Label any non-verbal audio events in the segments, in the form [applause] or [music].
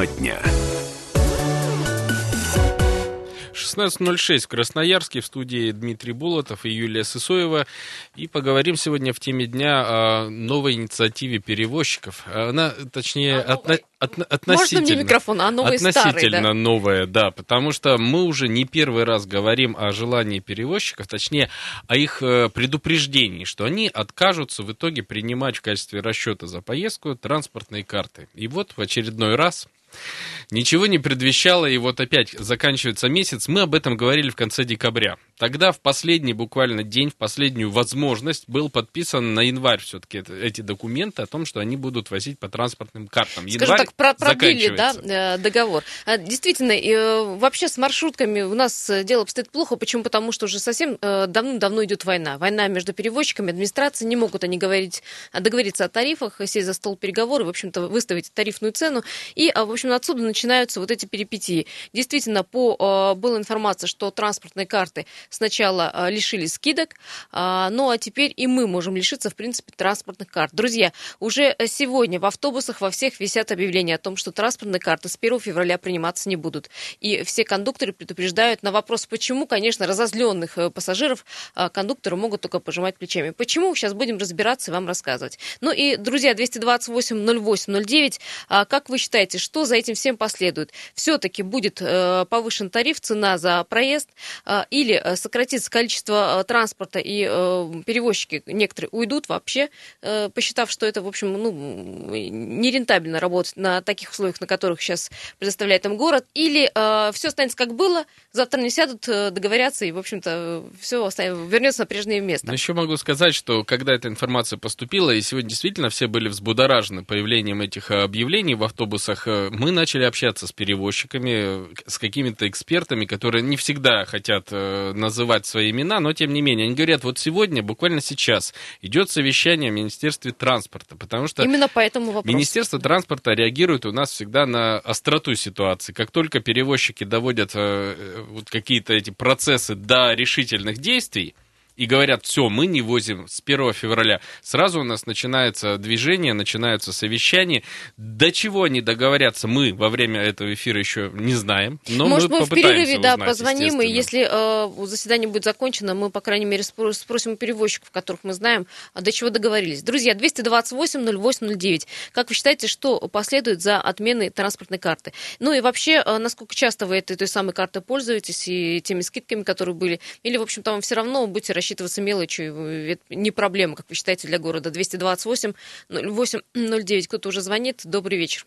Тема дня. 16.06 в Красноярске в студии Дмитрий Булатов и Юлия Сысоева. И поговорим сегодня в теме дня о новой инициативе перевозчиков. Она, точнее, А отно, отно, относительно... Можно мне микрофон, а новый относительно старый, да? новая, да, потому что мы уже не первый раз говорим о желании перевозчиков, точнее, о их э, предупреждении, что они откажутся в итоге принимать в качестве расчета за поездку транспортные карты. И вот в очередной раз Ничего не предвещало, и вот опять заканчивается месяц. Мы об этом говорили в конце декабря. Тогда в последний буквально день, в последнюю возможность был подписан на январь все-таки эти документы о том, что они будут возить по транспортным картам. Скажем Январь так, про- продлили да, э, договор. А, Действительно, э, вообще с маршрутками у нас э, дело обстоит плохо. Почему? Потому что уже совсем давным-давно идет война. Война между перевозчиками, администрацией. Не могут они говорить, договориться о тарифах, сесть за стол переговоров, в общем-то, выставить тарифную цену. И, а, в общем, отсюда начинаются вот эти перипетии. Действительно, по, э, была информация, что транспортные карты сначала э, лишились скидок, а, ну а теперь и мы можем лишиться, в принципе, транспортных карт. Друзья, уже сегодня в автобусах во всех висят объявления о том, что транспортные карты с 1 февраля приниматься не будут. И все кондукторы предупреждают на вопрос, почему, конечно, разозленных э, пассажиров а, кондукторы могут только пожимать плечами. Почему? Сейчас будем разбираться и вам рассказывать. Ну и, друзья, 228-08-09, а, как вы считаете, что за этим всем последует? Все-таки будет э, повышен тариф, цена за проезд, а, или э, сократится количество э, транспорта, и э, перевозчики некоторые уйдут вообще, э, посчитав, что это, в общем, ну, нерентабельно работать на таких условиях, на которых сейчас предоставляет им город, или все останется как было, завтра не сядут, э, договорятся, и, в общем-то, все вернется на прежнее место. Но еще могу сказать, что когда эта информация поступила, и сегодня действительно все были взбудоражены появлением этих э, объявлений в автобусах, э, мы начали общаться с перевозчиками, с какими-то экспертами, которые не всегда хотят э, называть свои имена, но тем не менее, они говорят, вот сегодня, буквально сейчас, идет совещание в Министерстве транспорта, потому что Именно по этому вопросу. Министерство транспорта реагирует у нас всегда на остроту ситуации. Как только перевозчики доводят э, э, вот какие-то эти процессы до решительных действий, и говорят, все, мы не возим с 1 февраля. Сразу у нас начинается движение, начинаются совещания. До чего они договорятся, мы во время этого эфира еще не знаем. Но Может, мы, мы, в перерыве да, узнать, позвоним, и если э, заседание будет закончено, мы, по крайней мере, спро- спросим у перевозчиков, которых мы знаем, а до чего договорились. Друзья, 228-08-09. Как вы считаете, что последует за отменой транспортной карты? Ну и вообще, э, насколько часто вы этой той самой картой пользуетесь и теми скидками, которые были? Или, в общем-то, вам все равно будете рассчитываться мелочью, это не проблема, как вы считаете, для города? 228-08-09. Кто-то уже звонит. Добрый вечер.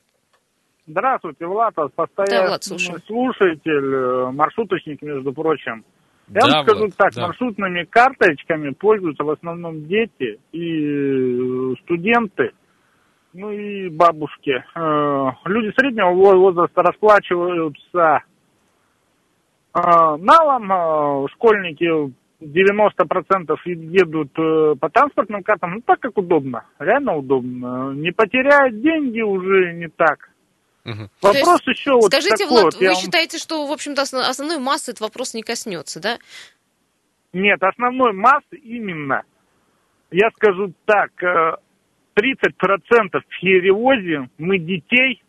Здравствуйте, Влад, Да, постоянный Влад, слушаю. слушатель, э, маршруточник, между прочим. Я Да, вам скажу Влад, так, да. маршрутными карточками пользуются в основном дети и э, студенты, ну и бабушки. Э, Люди среднего во- возраста расплачиваются налом, школьники 90% едут э, по транспортным картам, ну так как удобно, реально удобно. Не потеряют деньги уже не так. Мгм. Вопрос То есть, еще вот Скажите, такой Влад, вот, вы вам- считаете, что, в общем-то, основ- основной массы этот вопрос не коснется, да? Нет, основной массы именно, я скажу так, э, 30% перевозим мы детей,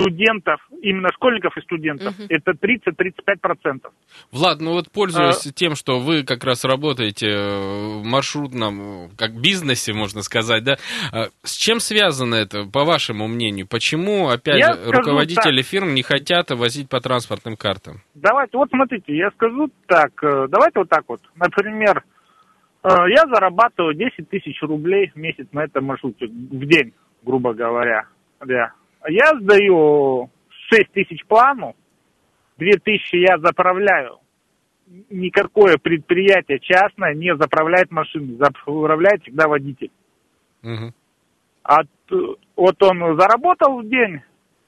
студентов, именно школьников и студентов. Мгм. Это 30-35%. Влад, ну вот А пользуясь тем, что вы как раз работаете э, в маршрутном, как бизнесе, можно сказать, да, э, с чем связано это, по вашему мнению? Почему, опять Я же, руководители фирм не хотят возить по транспортным картам? Давайте, вот смотрите, я скажу так, э, давайте вот так вот. Например, э, я зарабатываю 10 тысяч рублей в месяц на этом маршруте, в день, грубо говоря. Да. Я сдаю 6 тысяч плану, 2 тысячи я заправляю. Никакое предприятие частное не заправляет машины, заправляет всегда водитель. Мгм. От, вот он заработал в день,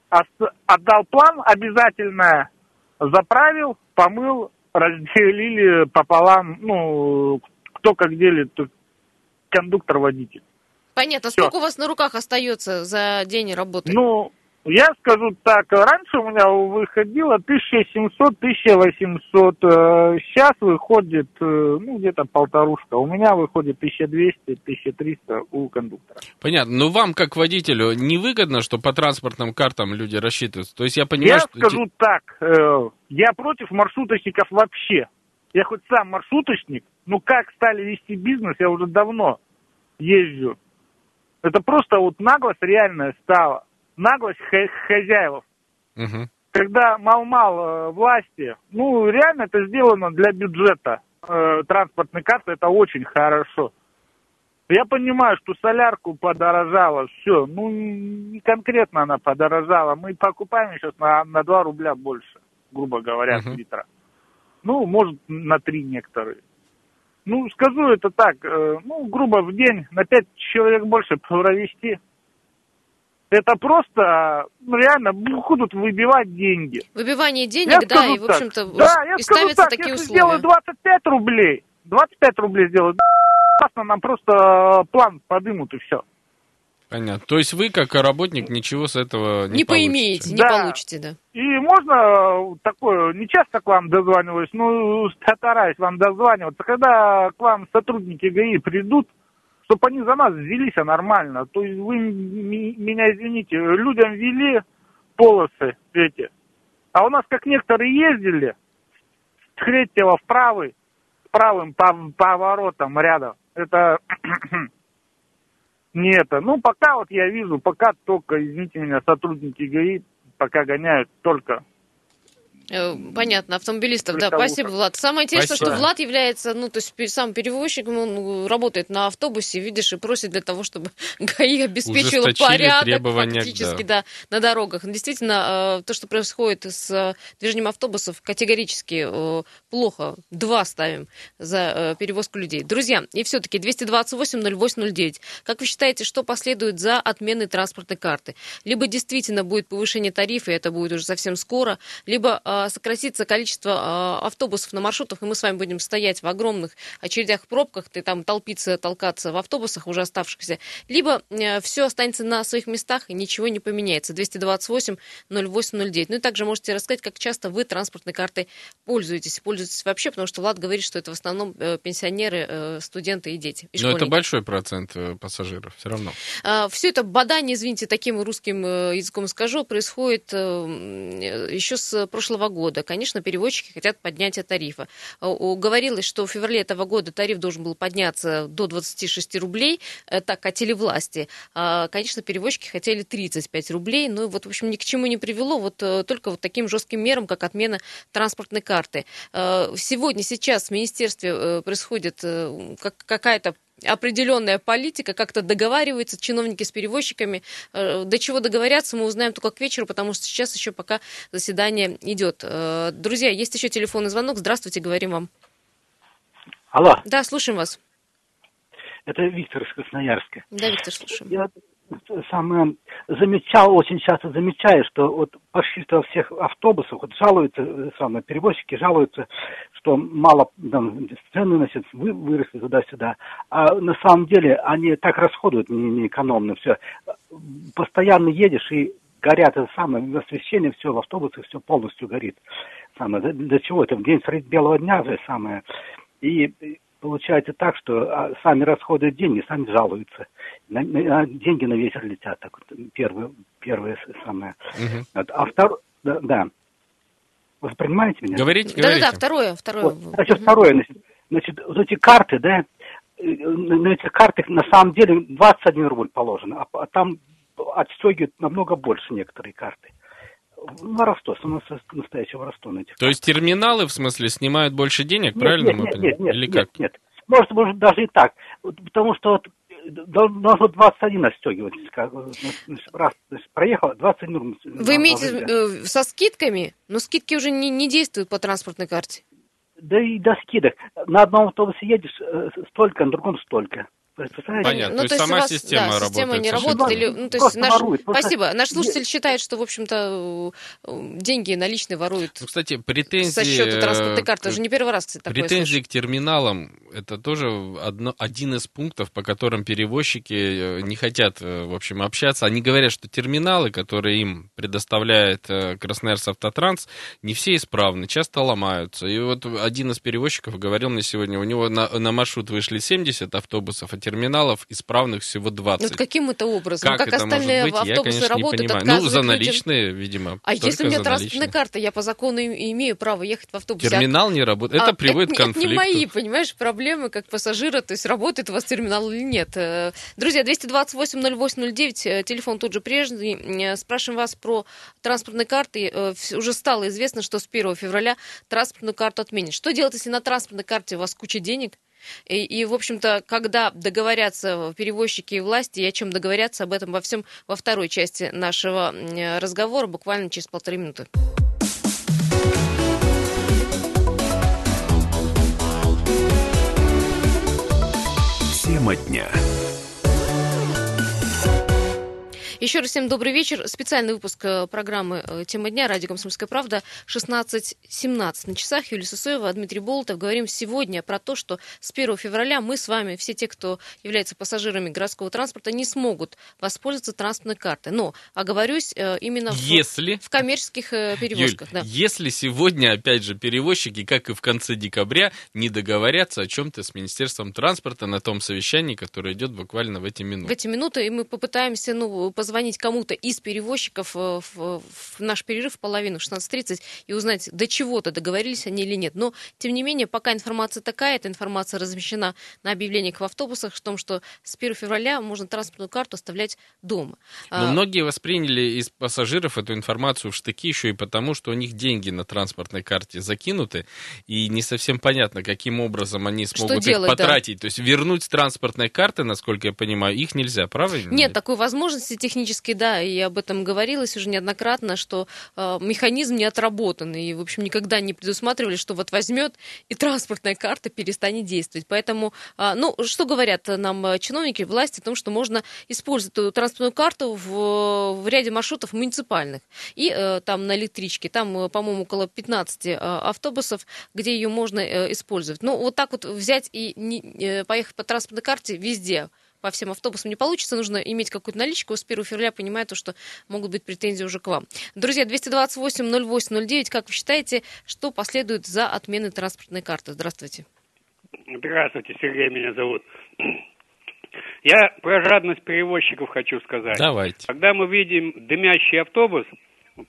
отдал план обязательно, заправил, помыл, разделили пополам, ну, кто как делит, тут кондуктор, водитель. Понятно. Всё. Сколько у вас на руках остается за день работы? Ну, Я скажу так, раньше у меня выходило 1700-1800, сейчас выходит, э, ну, где-то полторушка. У меня выходит 1200-1300 у кондуктора. Понятно. Но вам, как водителю, невыгодно, что по транспортным картам люди рассчитываются? То есть я понимаю, Я что... скажу так, э, я против маршруточников вообще. Я хоть сам маршруточник, но как стали вести бизнес, я уже давно езжу. Это просто вот наглость реальная стала. Наглость хо- хозяев. Мгм. Когда мал-мал э, власти, ну, реально это сделано для бюджета. Э, транспортной карты это очень хорошо. Я понимаю, что солярку подорожала, все. Ну, не конкретно она подорожала. Мы покупаем сейчас на, на 2 рубля больше, грубо говоря, с Мгм. литра. Ну, может, на 3 некоторые. Ну, скажу это так, э, ну, грубо в день на 5 человек больше провести. Это просто, ну, реально, будут выбивать деньги. Выбивание Я денег, да, скажу и, в общем-то, да, я и скажу ставятся так, такие если условия. сделаю 25 рублей, 25 рублей сделаю, классно, нам просто э, план подымут и все. Понятно. То есть вы, как работник, ничего с этого не, Не получите? поимеете, не Да. получите, да. И можно э, такое, не часто к вам дозваниваюсь, ну, стараюсь вам дозваниваться, когда к вам сотрудники ГАИ придут, чтобы они за нас взялись нормально. То есть вы меня извините, людям вели полосы эти, а у нас как некоторые ездили с третьего в правый, правым пов- поворотом рядом. Это не это. Ну, пока вот я вижу, пока только, извините меня, сотрудники ГАИ пока гоняют только. Э, Понятно, автомобилистов, да, спасибо, Влад. Самое интересное, Спасибо. что Влад является, ну, то есть сам перевозчиком, он э, работает на автобусе, видишь, и просит для того, чтобы [laughs] ГАИ обеспечила порядок фактически, да. на дорогах. Действительно, э, то, что происходит с э, движением автобусов, категорически плохо. Два ставим за перевозку людей. Друзья, и все-таки 228-08-09. Как вы считаете, что последует за отменой транспортной карты? Либо действительно будет повышение тарифа, и это будет уже совсем скоро, либо сократится количество э, автобусов на маршрутах, и мы с вами будем стоять в огромных очередях, пробках, ты там толпиться, толкаться в автобусах уже оставшихся, либо все останется на своих местах и ничего не поменяется. 228 0809. Ну и также можете рассказать, как часто вы транспортной картой пользуетесь, пользуетесь вообще, потому что Влад говорит, что это в основном э, пенсионеры, э, студенты и дети. И Но это большой процент э, пассажиров, все равно. Все это бадание, извините, таким русским э, языком скажу, происходит э, э, еще с прошлого года. Конечно, перевозчики хотят поднятия тарифа. Э, Говорилось, что в феврале этого года тариф должен был подняться до 26 рублей, э, так хотели власти. А, Конечно, перевозчики хотели 35 рублей, но вот, в общем, ни к чему не привело, вот э, только вот таким жестким мерам, как отмена транспортной карты. Сегодня, сейчас в министерстве происходит как- какая-то определенная политика, как-то договариваются чиновники с перевозчиками. Э, До чего договорятся, мы узнаем только к вечеру, потому что сейчас еще пока заседание идет. Э, Друзья, есть еще телефонный звонок. Здравствуйте, говорим вам. Алло, Да, слушаем вас. это Виктор из Красноярска. Да, Виктор, слушаем. Я самое замечал, очень часто замечаю, что вот почти во всех автобусах вот жалуются, э, самые перевозчики жалуются, что мало там, цены значит, вы, выросли туда-сюда. А на самом деле они так расходуют не, не экономно все. Постоянно едешь и горят это самое освещение, все в автобусах, все полностью горит. Самое, для, чего это? В день средь белого дня же самое. И получается так, что а, сами расходуют деньги, сами жалуются. На- на- деньги на ветер летят, так вот, первое, первое самое. Мгм. Вот. А второе, да, да. Вы понимаете меня? Говорите, Да-да-да, говорите. второе, второе. Вот. Значит, второе, значит, значит, вот эти карты, да, э, на на этих картах на самом деле 21 рубль положено, а, а там отстегивают намного больше некоторые карты. Воровство, само собой, настоящее воровство на этих То есть терминалы, в смысле, снимают больше денег, нет, правильно нет, мы нет, понимаем? нет, нет, Или нет, как? нет. Может, может, даже и так. Вот Потому что вот, э, дол- должно 21 отстегивать. э, Раз значит, проехал, 21 рубль. Вы имеете э, со скидками? Но скидки уже не, не действуют по транспортной карте. Да и до скидок. На одном автобусе едешь э, столько, на другом столько. Представляете? Понятно. Ну, то есть сама вас, система да, работает система не работает. Или, ну, то есть наш... ворует. Просто Спасибо. Наш слушатель считает, что, в общем-то, э, деньги наличные воруют Ну, кстати, претензии... со счета транспортной э, карты. Уже не первый раз, кстати, такое Претензии слышу. к терминалам – это тоже одно, один из пунктов, по которым перевозчики э, не хотят, э, в общем, общаться. Они говорят, что терминалы, которые им предоставляет э, Красноярск Автотранс, не все исправны, часто ломаются. И вот один из перевозчиков говорил мне сегодня, у него на, на маршрут вышли 70 автобусов, а терминалов исправных всего 20. Вот каким это образом? Как, как это остальные может быть, я, автобусы конечно, работают, не понимаю. Ну, за людям? наличные, видимо. А если у меня транспортная наличные. карта, я по закону имею право ехать в автобусе. а Терминал не работает. А, Это приводит это, к конфликту. Это не мои, понимаешь, проблемы как пассажира, то есть работает у вас терминал или нет. Э, Друзья, 228-08-09, э, телефон тут же прежний. Э, Спрашиваем вас про транспортные карты. Уже стало известно, что с 1 февраля транспортную карту отменят. Что делать, если на транспортной карте у вас куча денег? И, и, в общем-то, когда договорятся перевозчики и власти, и о чем договорятся, об этом во всем во второй части нашего разговора, буквально через полторы минуты. Тема дня. Еще раз всем добрый вечер. Специальный выпуск э, программы э, «Тема дня» радио «Комсомольская правда» 16.17 на часах. Юлия Сысоева, Дмитрий Болотов. Говорим сегодня про то, что с 1 февраля мы с вами, все те, кто является пассажирами городского транспорта, не смогут воспользоваться транспортной картой. Но оговорюсь э, именно в, Если в коммерческих э, Юль, перевозках. да. если сегодня, опять же, перевозчики, как и в конце декабря, не договорятся о чем-то с Министерством транспорта на том совещании, которое идет буквально в эти В минуты. эти минуты и мы попытаемся ну, позвонить кому-то из перевозчиков э, в, в наш перерыв в половину, в 16.30, и узнать, до чего-то договорились они или нет. Но, тем не менее, пока информация такая, эта информация размещена на объявлениях в автобусах, в том, что с 1 февраля можно транспортную карту оставлять дома. Но А, многие восприняли из пассажиров эту информацию в штыки еще и потому, что у них деньги на транспортной карте закинуты, и не совсем понятно, каким образом они смогут их делать, да. потратить. То есть вернуть с транспортной карты, насколько я понимаю, их нельзя, правильно? Нет такой возможности технически, да, и об этом говорилось уже неоднократно, что э, механизм не отработан, и, в общем, никогда не предусматривали, что вот возьмет и транспортная карта перестанет действовать. Поэтому, а, ну, что говорят нам э, чиновники, власти о том, что можно использовать эту транспортную карту в, в ряде маршрутов муниципальных. И э, там на электричке, там, э, по-моему, около 15 э, автобусов, где ее можно э, использовать. Ну, вот так вот взять и не- э, поехать по транспортной карте везде, по всем автобусам не получится, нужно иметь какую-то наличку. С 1 февраля понимаю то, что могут быть претензии уже к вам. Друзья, 228-08-09, как вы считаете, что последует за отменой транспортной карты? Здравствуйте. Здравствуйте, Сергей меня зовут. [clears throat] Я про жадность перевозчиков хочу сказать. Давайте. Когда мы видим дымящий автобус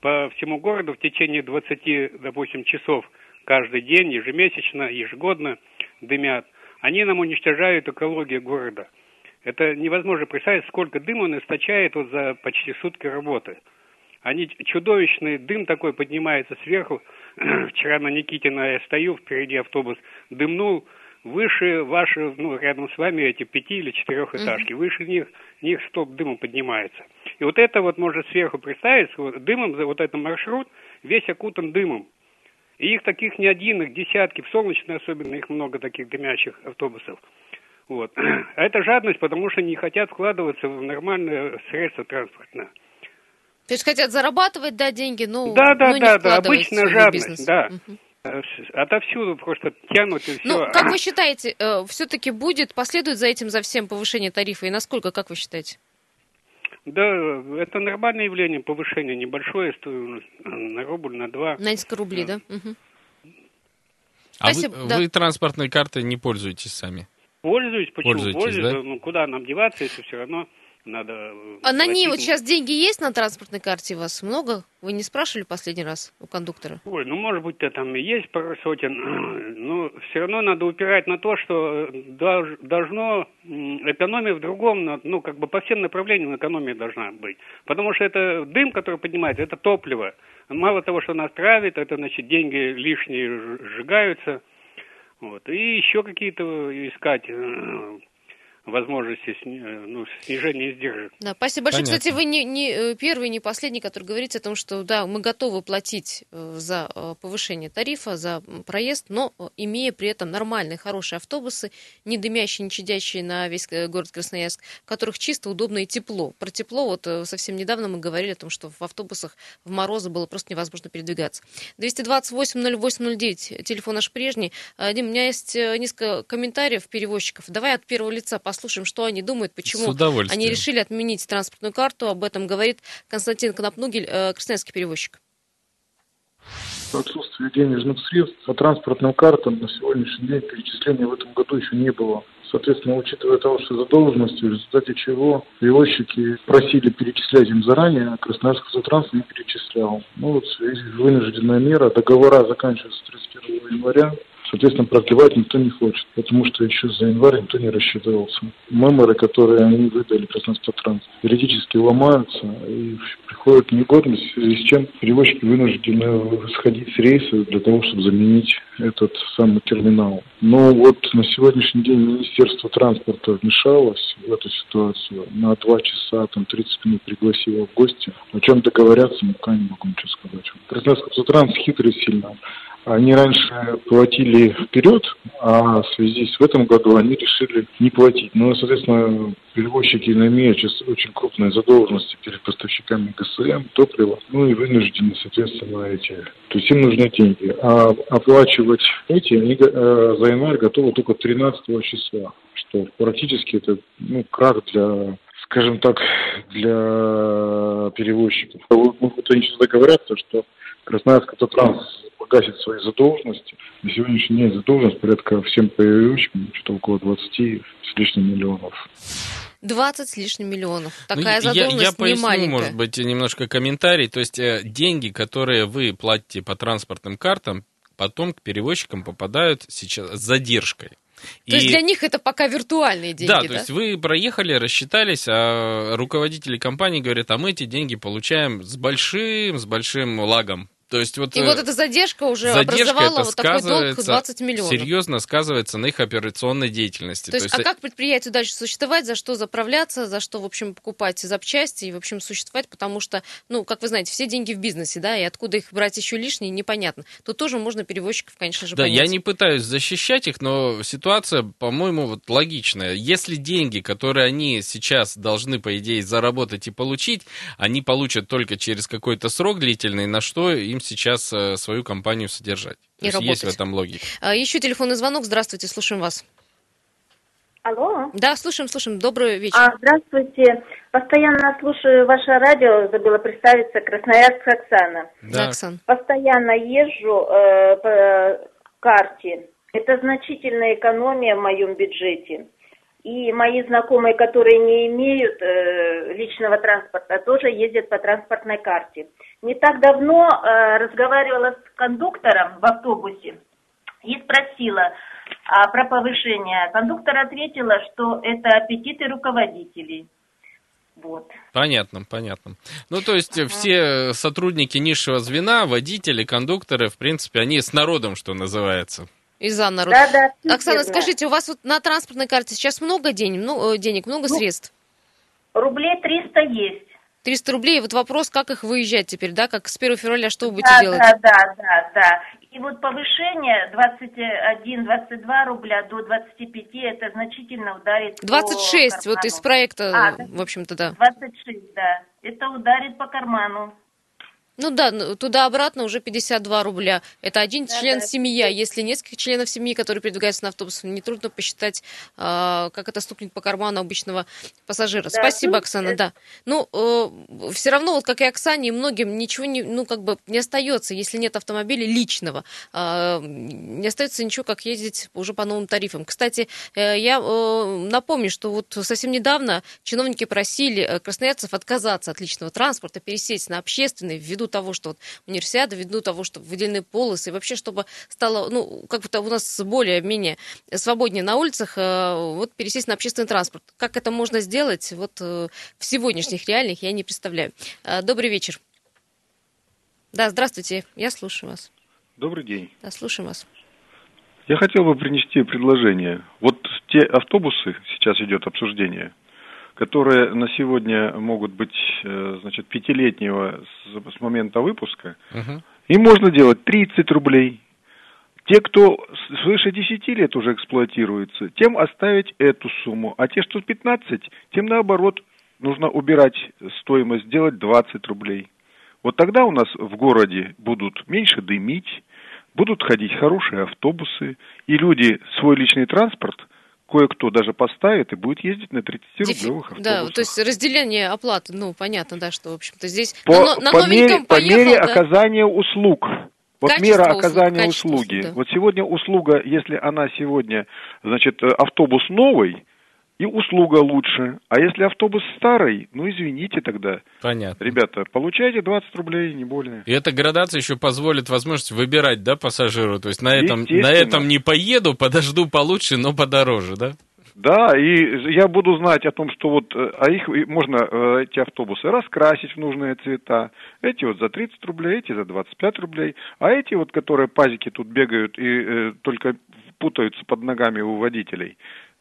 по всему городу в течение 20, допустим, часов каждый день, ежемесячно, ежегодно дымят, они нам уничтожают экологию города. Это невозможно представить, сколько дыма он источает вот за почти сутки работы. Они чудовищный дым такой поднимается сверху. [clears throat] Вчера на Никитина я стою, впереди автобус дымнул. Выше ваши, ну, рядом с вами эти пяти или четырехэтажки, выше них, них стоп дыма поднимается. И вот это вот можно сверху представить, вот дымом, вот этот маршрут весь окутан дымом. И их таких не один, их десятки, в солнечной особенно их много таких дымящих автобусов. Вот. [clears throat] А это жадность, потому что не хотят вкладываться в нормальное средство транспортное. То есть хотят зарабатывать, да, деньги, но, Да, да, но не да, да, в жадность, да. Э, с- Отовсюду просто тянут и все. Ну, как вы [clears throat] считаете, все-таки будет, последует за этим, за всем повышение тарифа? И насколько, как вы считаете? Да, это нормальное явление, повышение небольшое, сто- на рубль, на два. На несколько рублей, да? Мгм. А вы, Спасибо, да. вы транспортной картой не пользуетесь сами? Пользуюсь, почему? Пользуетесь, Пользуюсь, да? ну куда нам деваться, если все равно надо... э, А на ней вот сейчас деньги есть на транспортной карте у вас? Много? Вы не спрашивали последний раз у кондуктора? Ой, ну, может быть, там и есть пару сотен, [clears throat] но все равно надо упирать на то, что э, должно экономия в другом, ну, как бы по всем направлениям экономия должна быть. Потому что это дым, который поднимается, это топливо. Мало того, что нас травит, это, значит, деньги лишние ж- сжигаются. Вот. И еще какие-то искать. Э, возможности сни- ну, снижения издержек. Да, спасибо большое. Понятно. Кстати, вы не, не э, первый, не последний, который говорите о том, что да, мы готовы платить э, за э, повышение тарифа, за проезд, но э, имея при этом нормальные, хорошие автобусы, не дымящие, не чадящие на весь э, город Красноярск, в которых чисто, удобно и тепло. Про тепло вот э, совсем недавно мы говорили о том, что в автобусах в морозы было просто невозможно передвигаться. 228-08-09, телефон наш прежний. Э, Дим, у меня есть э, несколько комментариев перевозчиков. Давай от первого лица послушаем, что они думают, почему они решили отменить транспортную карту. Об этом говорит Константин Конопнугель, э, красноярский перевозчик. Отсутствие денежных средств по транспортным картам на сегодняшний день перечисления в этом году еще не было. Соответственно, учитывая того, что задолженности, в результате чего перевозчики просили перечислять им заранее, а Красноярский автотранс не перечислял. Ну вот в связи с вынужденная мера, договора заканчиваются 31 января, Соответственно, продлевать никто не хочет, потому что еще за январь никто не рассчитывался. Меморы, которые они выдали Красноспоттранс, периодически ломаются и приходят в негодность, в связи с чем перевозчики вынуждены сходить с рейса для того, чтобы заменить этот самый терминал. Но вот на сегодняшний день Министерство транспорта вмешалось в эту ситуацию. На два часа, там, 30 минут пригласило в гости. О чем договорятся, ну, пока не могу ничего сказать. Красноярский автотранс хитрый сильно. Они раньше платили вперед, а в связи с в этом году они решили не платить. Ну, соответственно, перевозчики имеют сейчас очень крупные задолженности перед поставщиками ГСМ, топлива, ну и вынуждены, соответственно, эти. То есть им нужны деньги. А оплачивать эти они э, за январь готовы только 13 числа, что практически это ну, крах для скажем так, для перевозчиков. Вот, они сейчас договорятся, что Красноярск автотранс погасит свои задолженности. На сегодняшний день задолженность порядка всем перевозчикам, что-то около 20 с лишним миллионов. 20 с лишним миллионов. Ну, Такая я, задолженность я не поясню, маленькая. может быть, немножко комментарий. То есть э, деньги, которые вы платите по транспортным картам, потом к перевозчикам попадают сейчас с задержкой. То есть для них это пока виртуальные деньги, да, да? то есть вы проехали, рассчитались, а руководители компании говорят, а мы эти деньги получаем с большим, с большим лагом. То есть вот, И э, вот эта задержка уже задержка образовала вот такой долг сказывается, 20 миллионов. серьезно сказывается на их операционной деятельности. То есть, а как предприятию дальше существовать, за что заправляться, за что, в общем, покупать запчасти и, в общем, существовать, потому что, ну, как вы знаете, все деньги в бизнесе, да, и откуда их брать еще лишние, непонятно. Тут тоже можно перевозчиков, конечно же, Да, понять. я не пытаюсь защищать их, но ситуация, по-моему, вот логичная. Если деньги, которые они сейчас должны, по идее, заработать и получить, они получат только через какой-то срок длительный, на что им сейчас э, свою компанию содержать. И То есть есть в этом логика. А, еще телефонный звонок. Здравствуйте, слушаем вас. Алло. Да, слушаем, слушаем. Добрый вечер. А, здравствуйте. Постоянно слушаю ваше радио, забыла представиться, Красноярск Оксана. Да, Оксан. Постоянно езжу э, по карте. Это значительная экономия в моем бюджете. И мои знакомые, которые не имеют э, личного транспорта, тоже ездят по транспортной карте. Не так давно э, разговаривала с кондуктором в автобусе и спросила а, про повышение. Кондуктор ответила, что это аппетиты руководителей. Вот. Понятно, понятно. Ну, то есть э, все сотрудники низшего звена, водители, кондукторы, в принципе, они с народом, что называется. И за народ. Да, да, Оксана, верно. скажите, у вас вот на транспортной карте сейчас много денег, ну, э, денег, много Ну, средств? Рублей 300 есть. 300 рублей. Вот вопрос, как их выезжать теперь, да? Как с 1 февраля, что вы будете Да, делать? да, да, да, да. И вот повышение 21-22 рубля до 25, это значительно ударит по 26, вот карману. из проекта, А, э, в общем-то, да. 26, да. Это ударит по карману. Ну да, ну, туда-обратно уже 52 рубля. Это один Да, член да. семьи, а если несколько членов семьи, которые передвигаются на автобус, нетрудно посчитать, а, как это стукнет по карману обычного пассажира. Да, Спасибо, ну, Оксана, это- да. Ну, все равно, вот как и Оксане, и многим ничего не, ну, как бы не остается, если нет автомобиля личного. А, не остается ничего, как ездить уже по новым тарифам. Кстати, э, я э, напомню, что вот совсем недавно чиновники просили э, красноярцев отказаться от личного транспорта, пересесть на общественный, ввиду того, что вот универсиада, ввиду того, что выделены полосы, и вообще, чтобы стало, ну, как-то у нас более-менее свободнее на улицах, э, вот пересесть на общественный транспорт. Как это можно сделать вот э, в сегодняшних реальных, я не представляю. Э, Добрый вечер. Да, здравствуйте, я слушаю вас. Добрый день. Да, слушаем вас. Я хотел бы принести предложение. Вот те автобусы, сейчас идет обсуждение, которые на сегодня могут быть, э, значит, пятилетнего с, с момента выпуска, Мгм. им можно делать 30 рублей. Те, кто свыше 10 лет уже эксплуатируется, тем оставить эту сумму. А те, что 15, тем наоборот нужно убирать стоимость, сделать 20 рублей. Вот тогда у нас в городе будут меньше дымить, будут ходить хорошие автобусы, и люди свой личный транспорт кое-кто даже поставит и будет ездить на 30-рублевых автобусах. Да, то есть разделение оплаты, ну, понятно, да, что, в общем-то, здесь по, на, на по мере, по поехал, мере да. оказания услуг. Вот Качество мера услуг, оказания качество услуги. услуг, да. Вот сегодня услуга, если она сегодня, значит, автобус новый, и услуга лучше. А если автобус старый, ну извините тогда, Понятно. ребята, получайте 20 рублей, не более. И эта градация еще позволит возможность выбирать, да, пассажиру. То есть на этом, на этом не поеду, подожду получше, но подороже, да? Да, и я буду знать о том, что вот, э, а их и можно, э, эти автобусы, раскрасить в нужные цвета. Эти вот за 30 рублей, эти за 25 рублей. А эти вот, которые пазики тут бегают и э, только путаются под ногами у водителей,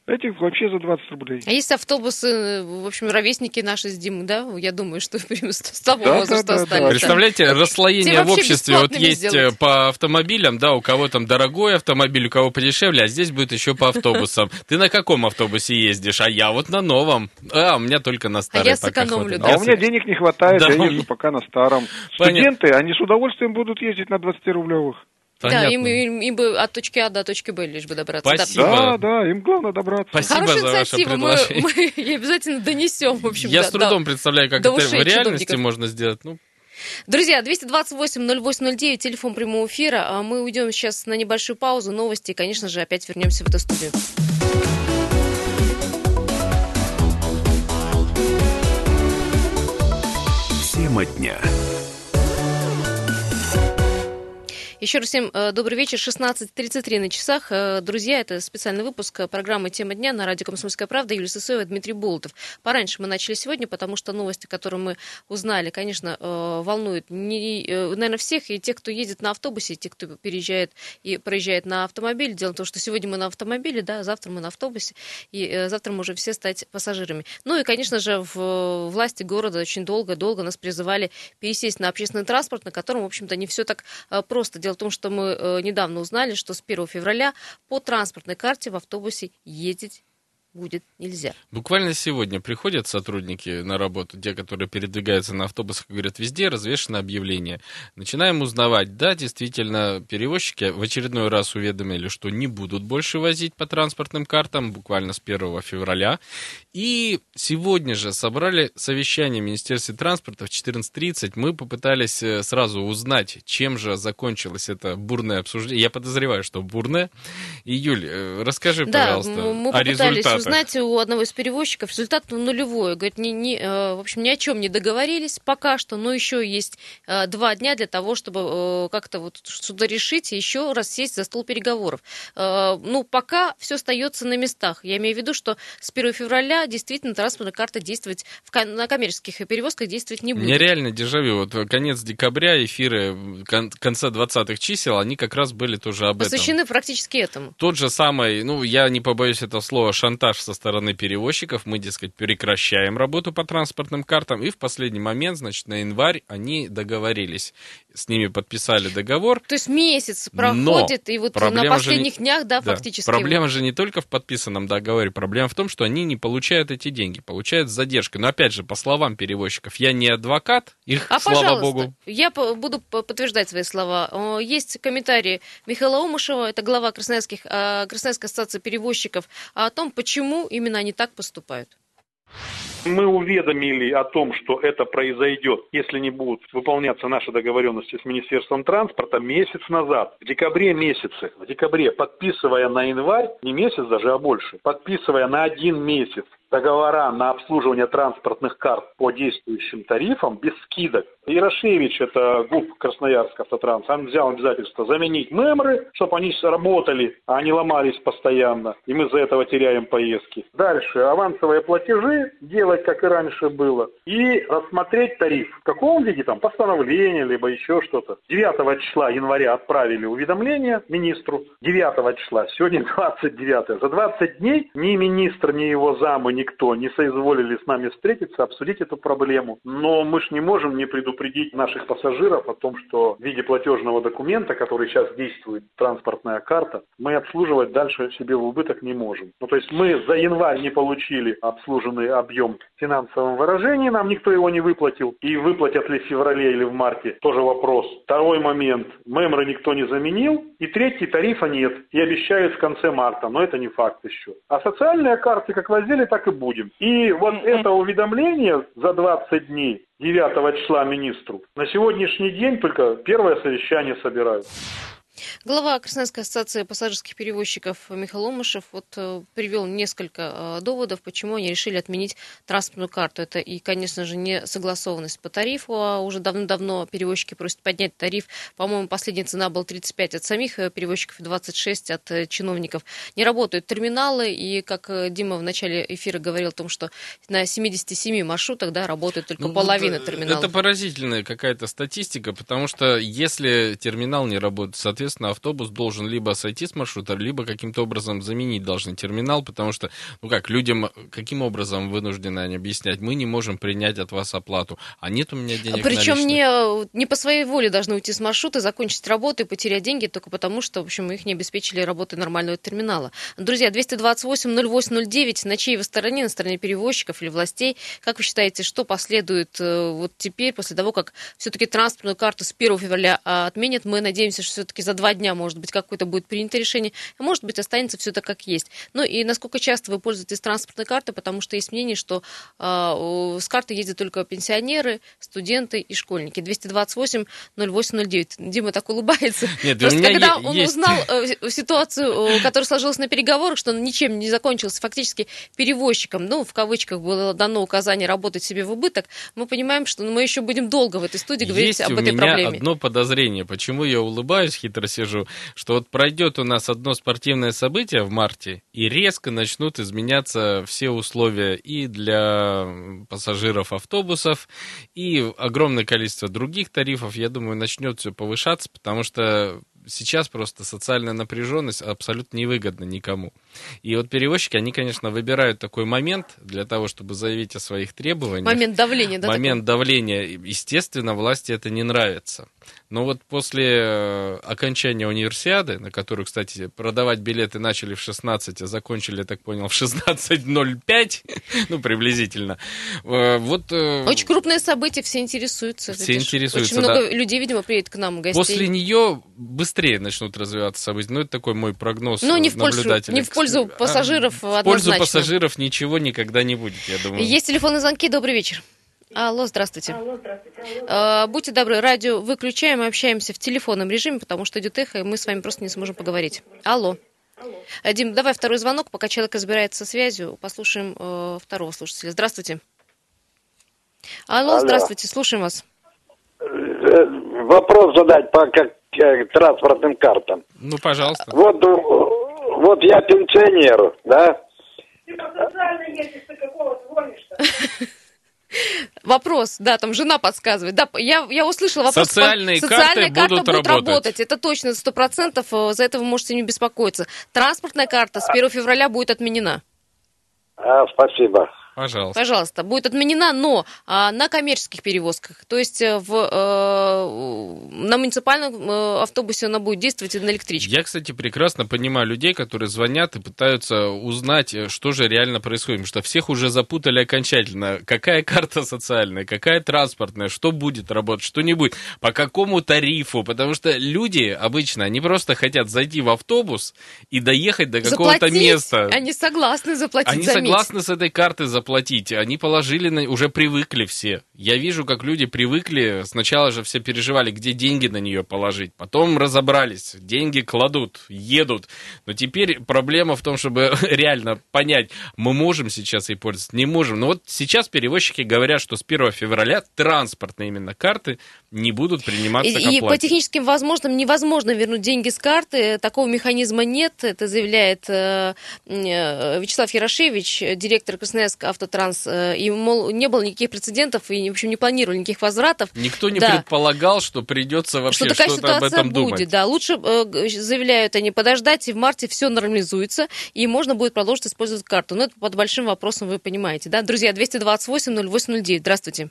этих вообще за 20 рублей. А есть автобусы, э, в общем, ровесники наши с Димой, да? Я думаю, что [laughs] примерно с того Да, возраста да, да, остались. да. Представляете, Те расслоение в обществе. Вот есть э, сделать. по автомобилям, да, у кого там дорогой автомобиль, у кого подешевле, а здесь будет еще по автобусам. [laughs] Ты на каком автобусе ездишь? А я вот на новом. А, у меня только на старой я пока сэкономлю, да. А Я у меня денег не хватает, Да, я езжу пока на старом. Студенты, они с удовольствием будут ездить на 20-рублевых. Да, Понятно. им, им- им бы от точки А до точки Б лишь бы добраться. Да. Спасибо. Да, да, им главное добраться. Спасибо Хорошая за ваше инициатива, мы, предложение. мы [laughs] ей обязательно донесем, в общем. Я да, с трудом да. представляю, как это в реальности можно сделать. Ну, Друзья, 228-0809, телефон прямого эфира. А Мы уйдем сейчас на небольшую паузу, новости, и, конечно же, опять вернемся в эту студию. Тема дня. Еще раз всем э, добрый вечер. 16.33 на часах. Э, Друзья, это специальный выпуск э, программы «Тема дня» на радио «Комсомольская правда». Юлия Сысоева, Дмитрий Болотов. Пораньше мы начали сегодня, потому что новости, которые мы узнали, конечно, волнуют, не, наверное, всех, и тех, кто едет на автобусе, и тех, кто переезжает и проезжает на автомобиле. Дело в том, что сегодня мы на автомобиле, да, завтра мы на автобусе, и завтра мы можем все стать пассажирами. Ну и, конечно же, в власти города очень долго-долго нас призывали пересесть на общественный транспорт, на котором, в общем-то, не все так просто. Дело в том, что мы э, недавно узнали, что с 1 февраля по транспортной карте в автобусе ездить будет нельзя. Буквально сегодня приходят сотрудники на работу, те, которые передвигаются на автобусах, говорят, везде развешено объявление. Начинаем узнавать, да, действительно, перевозчики в очередной раз уведомили, что не будут больше возить по транспортным картам, буквально с 1 февраля. И сегодня же собрали совещание в Министерстве транспорта в 14.30. Мы попытались э, сразу узнать, чем же закончилось это бурное обсуждение. Я подозреваю, что бурное. И, Юль, э, расскажи, Да, пожалуйста, мы о результатах. Узнать у одного из перевозчиков. Результат нулевой. Говорит, ни, ни, э, в общем, ни о чем не договорились пока что, но еще есть э, два дня для того, чтобы э, как-то вот что-то решить и еще раз сесть за стол переговоров. Ну, пока все остается на местах. Я имею в виду, что с 1 февраля действительно транспортная карта действовать в на коммерческих перевозках действовать не будет. меня реально дежавю. Вот конец декабря, эфиры кон- конца 20-х чисел, они как раз были тоже об этом. Посвящены практически этому. Тот же самый, ну, я не побоюсь этого слова, шантаж со стороны перевозчиков. Мы, дескать, прекращаем работу по транспортным картам. И в последний момент, значит, на январь они договорились. С ними подписали договор. То есть месяц проходит, и вот на же не- последних днях, да, Да. фактически. Проблема же не только в подписанном договоре. Проблема в том, что они не получают эти деньги, получают с задержкой. Но опять же, по словам перевозчиков, я не адвокат, их, А, слава богу, я буду по- подтверждать свои слова. Есть комментарии Михаила Омышева, это глава Красноярских, а, Красноярской ассоциации перевозчиков, о том, почему именно они так поступают. Мы уведомили о том, что это произойдет, если не будут выполняться наши договоренности с Министерством транспорта месяц назад, в декабре месяце, в декабре, подписывая на январь, не месяц даже, а больше, подписывая на один месяц договора на обслуживание транспортных карт по действующим тарифам без скидок. Ярошевич, это ГУП Красноярск Автотранс, он взял обязательство заменить мемры, чтобы они работали, а не ломались постоянно, и мы за этого теряем поездки. Дальше авансовые платежи делать, как и раньше было, и рассмотреть тариф. В каком виде, там, постановление, либо еще что-то. 9 числа января отправили уведомление министру, 9 числа, сегодня [laughs] 29. За 20 дней ни министр, ни его замы, никто не соизволили с нами встретиться, обсудить эту проблему. Но мы ж не можем не предупредить наших пассажиров о том, что в виде платежного документа, который сейчас действует, транспортная карта, мы обслуживать дальше себе в убыток не можем. Ну, то есть мы за январь не получили обслуженный объем в финансовом выражении, нам никто его не выплатил. И выплатят ли в феврале или в марте, тоже вопрос. Второй момент. Мемры никто не заменил. И третий, тарифа нет. И обещают в конце марта, но это не факт еще. А социальные карты как возили, так и будем. И вот это уведомление за 20 дней 9 числа министру. На сегодняшний день только первое совещание собирают. Глава Красноярской ассоциации пассажирских перевозчиков Михаил Омышев вот э, привел несколько э, доводов, почему они решили отменить транспортную карту. Это и, конечно же, не согласованность по тарифу, а уже давно-давно перевозчики просят поднять тариф. По-моему, последняя цена была 35 от самих э, перевозчиков и 26 от чиновников. Не работают терминалы, и, как Дима в начале эфира говорил о том, что на 77 маршрутах да, работает только ну, половина вот терминалов. Это поразительная какая-то статистика, потому что если терминал не работает, соответственно, соответственно, автобус должен либо сойти с маршрута, либо каким-то образом заменить должны терминал, потому что, ну как, людям каким образом вынуждены они объяснять, мы не можем принять от вас оплату, а нет у меня денег Причем не, не по своей воле должны уйти с маршрута, закончить работу и потерять деньги только потому, что, в общем, их не обеспечили работой нормального терминала. Друзья, 228-08-09, на чьей вы стороне, на стороне перевозчиков или властей? Как вы считаете, что последует э, вот теперь, после того, как все-таки транспортную карту с 1 февраля а, отменят? Мы надеемся, что все-таки за два дня, может быть, какое-то будет принято решение, а может быть, останется все так, как есть. Ну и насколько часто вы пользуетесь транспортной картой, потому что есть мнение, что э, с картой ездят только пенсионеры, студенты и школьники. 228-08-09. Дима так улыбается. [laughs] Нет, Просто когда он есть... узнал [laughs] э, ситуацию, э, которая сложилась на переговорах, что он ничем не закончился, фактически перевозчиком, ну, в кавычках было дано указание работать себе в убыток, мы понимаем, что мы еще будем долго в этой студии говорить есть об этой проблеме. Есть у меня одно подозрение. Почему я улыбаюсь, хитро сижу, что вот пройдет у нас одно спортивное событие в марте, и резко начнут изменяться все условия и для пассажиров автобусов, и огромное количество других тарифов, я думаю, начнет все повышаться, потому что сейчас просто социальная напряженность абсолютно невыгодна никому. И вот перевозчики, они, конечно, выбирают такой момент для того, чтобы заявить о своих требованиях. Момент давления, да? Момент такой? давления. Естественно, власти это не нравится. Но вот после э, окончания универсиады, на которую, кстати, продавать билеты начали в 16, а закончили, я так понял, в 16.05, [laughs] ну, приблизительно. Э, вот, э, Очень крупное событие, все интересуются. Все интересуются, Очень много людей, видимо, приедет к нам гостей. После нее быстрее начнут развиваться события. Ну, это такой мой прогноз Ну, не в пользу, не в пользу а, пассажиров а, В пользу пассажиров ничего никогда не будет, я думаю. Есть телефонные звонки, добрый вечер. Алло, здравствуйте. Алло, здравствуйте. Алло. А, будьте добры, радио выключаем и общаемся в телефонном режиме, потому что идет эхо, и мы с вами просто не сможем поговорить. Алло. Алло. Э, Дим, давай второй звонок, пока человек разбирается со связью. Послушаем э, второго слушателя. Здравствуйте. Алло, Алло, здравствуйте, слушаем вас. Э, вопрос задать по э, транспортным картам. Ну, пожалуйста. Вот, вот я пенсионер, да? Ты по социальной ездишь, ты какого звонишь-то? [laughs] Вопрос, да, там жена подсказывает. Да, я, я услышала вопрос. Социальные, по... Социальная карты карта будут, работать. работать. Это точно, сто процентов. Э, за это вы можете не беспокоиться. Транспортная карта с 1 февраля будет отменена. А, спасибо. Пожалуйста. Пожалуйста. Будет отменена, но а, на коммерческих перевозках. То есть э, в, э, на муниципальном э, автобусе она будет действовать и на электричке. Я, кстати, прекрасно понимаю людей, которые звонят и пытаются узнать, э, что же реально происходит. Потому что всех уже запутали окончательно. Какая карта социальная, какая транспортная, что будет работать, что не будет, по какому тарифу. Потому что люди обычно, они просто хотят зайти в автобус и доехать до какого-то места. Они согласны заплатить Они за согласны с этой картой заплатить заплатить, они положили, на, уже привыкли все. Я вижу, как люди привыкли, сначала же все переживали, где деньги на нее положить, потом разобрались, деньги кладут, едут. Но теперь проблема в том, чтобы [laughs] реально понять, мы можем сейчас ей пользоваться, не можем. Но вот сейчас перевозчики говорят, что с 1 февраля транспортные именно карты не будут приниматься и, и по техническим возможностям невозможно вернуть деньги с карты, такого механизма нет, это заявляет э, э, Вячеслав Ярошевич, директор Красноярск Автотранс, э, и, мол, не было никаких прецедентов, и, в общем, не планировали никаких возвратов. Никто не да. предполагал, что придется вообще что что-то об этом будет, думать. Да, лучше, э, заявляют они, подождать, и в марте все нормализуется, и можно будет продолжить использовать карту. Но это под большим вопросом, вы понимаете, да? Друзья, 228-0809, здравствуйте.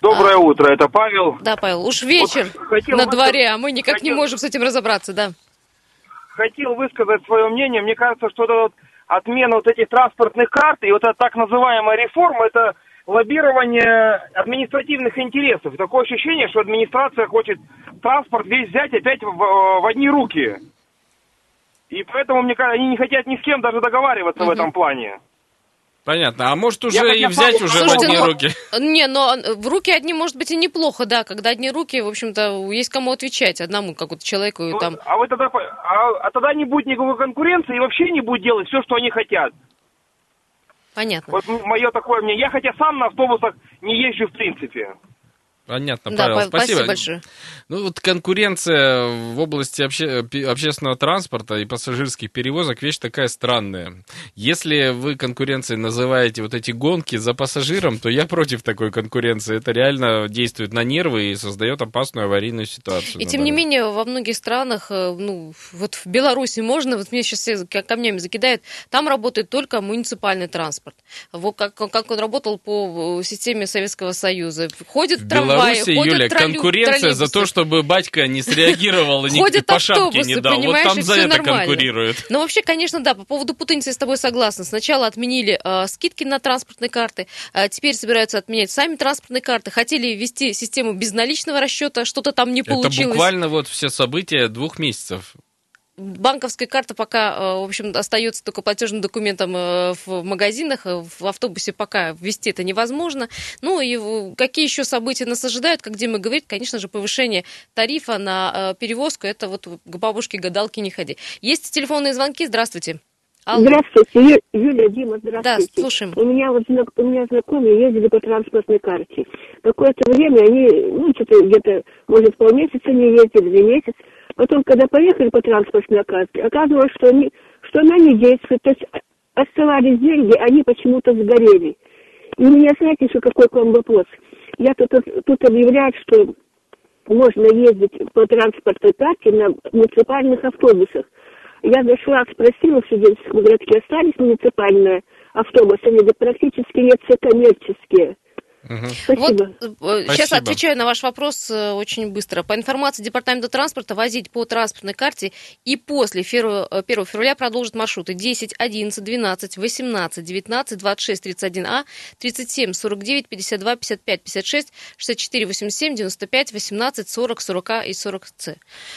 Доброе а, утро, это Павел. Да, Павел, уж вечер вот хотел на дворе, а мы никак хотел... не можем с этим разобраться, да. Хотел высказать свое мнение. Мне кажется, что вот отмена вот этих транспортных карт и вот эта так называемая реформа, это лоббирование административных интересов. Такое ощущение, что администрация хочет транспорт весь взять опять в, в одни руки. И поэтому, мне кажется, они не хотят ни с кем даже договариваться угу. в этом плане. Понятно. А может уже я и взять уже Слушайте, в одни ну, руки? Не, но в руки одни может быть и неплохо, да. Когда одни руки, в общем-то, есть кому отвечать одному какому-то человеку. Ну, там... А вы тогда, а, а тогда не будет никакой конкуренции и вообще не будет делать все, что они хотят. Понятно. Вот мое такое мнение. Я хотя сам на автобусах не езжу в принципе. Понятно, да, Павел, спасибо. спасибо большое. Ну вот конкуренция в области обще... общественного транспорта и пассажирских перевозок вещь такая странная. Если вы конкуренцией называете вот эти гонки за пассажиром, то я против такой конкуренции. Это реально действует на нервы и создает опасную аварийную ситуацию. И тем не менее во многих странах, э, ну вот в Беларуси можно, вот мне сейчас все камнями закидают, там работает только муниципальный транспорт. Вот как, как он работал по системе Советского Союза. Ходит трамвай Беларуси, Юля, троллю, конкуренция за то, чтобы батька не среагировал и [laughs] Ходят по шапке не дал. Вот там за это конкурируют. Ну, вообще, конечно, да, по поводу путаницы я с тобой согласна. Сначала отменили э, скидки на транспортные карты, а теперь собираются отменять сами транспортные карты. Хотели ввести систему безналичного расчета, что-то там не получилось. Это буквально вот все события двух месяцев банковская карта пока, э, в общем, остается только платежным документом э, в магазинах, э, в автобусе пока ввести это невозможно. Ну и какие еще события нас ожидают, как Дима говорит, конечно же, повышение тарифа на перевозку, это вот к бабушке гадалки не ходи. Есть телефонные звонки, здравствуйте. Алло. Здравствуйте, Юлия, Дима, здравствуйте. Да, слушаем. У меня вот у меня знакомые ездили по транспортной карте. Какое-то время они, ну, что-то где-то, может, полмесяца не ездили, или месяц. Потом, когда поехали по транспортной карте, оказывалось, что, они, что она не действует. То есть оставались деньги, они почему-то сгорели. И у меня, знаете, еще какой к вам вопрос? Я тут, тут объявляют, что можно ездить по транспортной карте на муниципальных автобусах. Я зашла, спросила в студенческом городке, остались муниципальные автобусы, они да практически нет все коммерческие. Угу. Спасибо. Вот э, сейчас отвечаю на ваш вопрос э, очень быстро. По информации Департамента транспорта, возить по транспортной карте и после 1 э, февраля продолжит маршруты 10, 11, 12, 18, 19, 26, 31 А, 37, 49, 52, 55, 56, 64, 87, 95, 18, 40, 40 А и 40 С.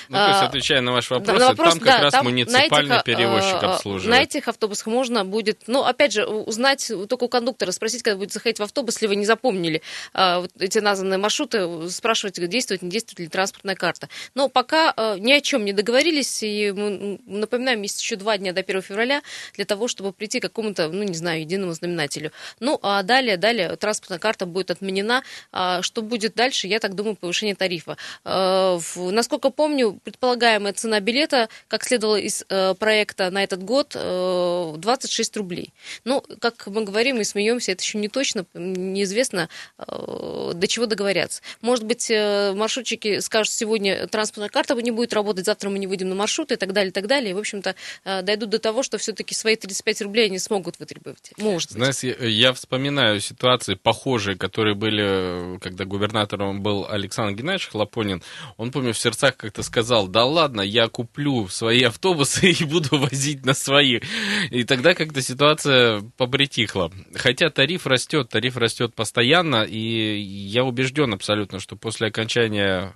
Ну, то есть, отвечая на ваш вопрос, на вопрос там как да, раз там муниципальный этих, перевозчик обслуживает. На этих автобусах можно будет, ну, опять же, узнать только у кондуктора, спросить, когда будет заходить в автобус, если вы не запомнили запомнили а, вот эти названные маршруты, спрашивать, действует, не действует ли транспортная карта. Но пока а, ни о чем не договорились, и мы напоминаем, есть еще два дня до 1 февраля для того, чтобы прийти к какому-то, ну, не знаю, единому знаменателю. Ну, а далее, далее транспортная карта будет отменена. А, что будет дальше, я так думаю, повышение тарифа. Насколько помню, предполагаемая цена билета, как следовало из проекта на этот год, 26 рублей. Ну, как мы говорим и смеемся, это еще не точно, неизвестно, Э, до чего договорятся. Может быть, э, маршрутчики скажут, сегодня транспортная карта не будет работать, завтра мы не выйдем на маршрут и так далее, и так далее. И, в общем-то, э, дойдут до того, что все-таки свои 35 рублей они смогут вытребовать. Может Знаешь, я, я вспоминаю ситуации похожие, которые были, когда губернатором был Александр Геннадьевич Хлопонин. Он, помню, в сердцах как-то сказал, да ладно, я куплю свои автобусы и буду возить на своих. И тогда как-то ситуация побритихла. Хотя тариф растет, тариф растет постоянно, постоянно, и я убежден абсолютно, что после окончания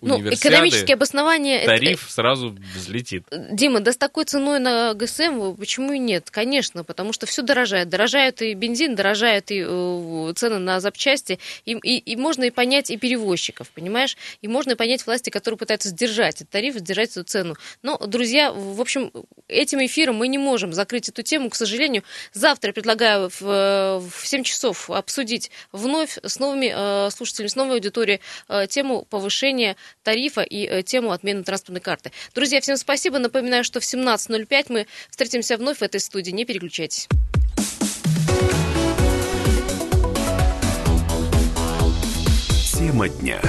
Ну, экономические обоснования... это- тариф сразу взлетит. Дима, да с такой ценой на ГСМ почему и нет? Конечно, потому что все дорожает. Дорожают и бензин, дорожают и э, цены на запчасти. И, и- и можно и понять и перевозчиков, понимаешь? И можно и понять власти, которые пытаются сдержать этот тариф, сдержать эту цену. Но, друзья, в общем, этим эфиром мы не можем закрыть эту тему, к сожалению. Завтра предлагаю в, э, в 7 часов обсудить вновь с новыми э, слушателями, с новой аудиторией э, тему повышения тарифа и э, тему отмены транспортной карты. Друзья, всем спасибо. Напоминаю, что в 17.05 мы встретимся вновь в этой студии. Не переключайтесь. Тема дня.